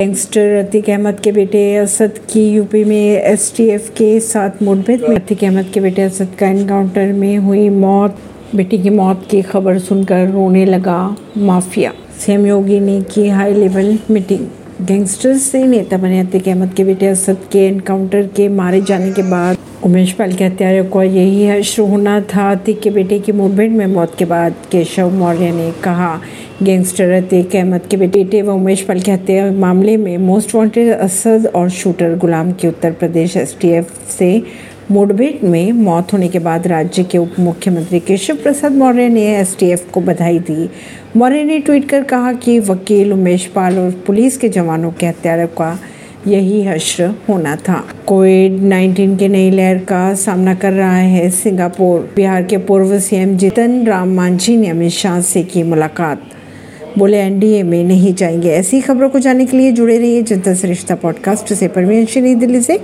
Gangster Atiq Ahmad के बेटे असद की यूपी में एसटीएफ के साथ मुठभेड़ में अतीक अहमद के बेटे असद का एनकाउंटर में हुई मौत बेटी की मौत की खबर सुनकर रोने लगा माफिया सीएम योगी ने की हाई लेवल मीटिंग गैंगस्टर से नेता बने अतीक अहमद के बेटे असद के एनकाउंटर के मारे जाने के बाद उमेश पाल के हत्यारों को यही हश्र होना था। अतीक के बेटे की मूवमेंट में मौत के बाद केशव मौर्य ने कहा, गैंगस्टर अतिक अहमद के बेटे व उमेश पाल के हत्या मामले में मोस्ट वांटेड असद और शूटर गुलाम की उत्तर प्रदेश एसटीएफ से मुठभेड़ में मौत होने के बाद राज्य के उप मुख्यमंत्री केशव प्रसाद मौर्य ने एसटीएफ को बधाई दी। मौर्य ने ट्वीट कर कहा कि वकील उमेश पाल और पुलिस के जवानों के हत्यारों का यही हश्र होना था। कोविड 19 के नई लहर का सामना कर रहा है सिंगापुर। बिहार के पूर्व सीएम जितन राम मांझी ने अमित शाह से की मुलाकात। बोले, एनडीए में नहीं जाएँगे। ऐसी खबरों को जानने के लिए जुड़े रहिए जनता सरिश्ता पॉडकास्ट से। परवीन दिल्ली से।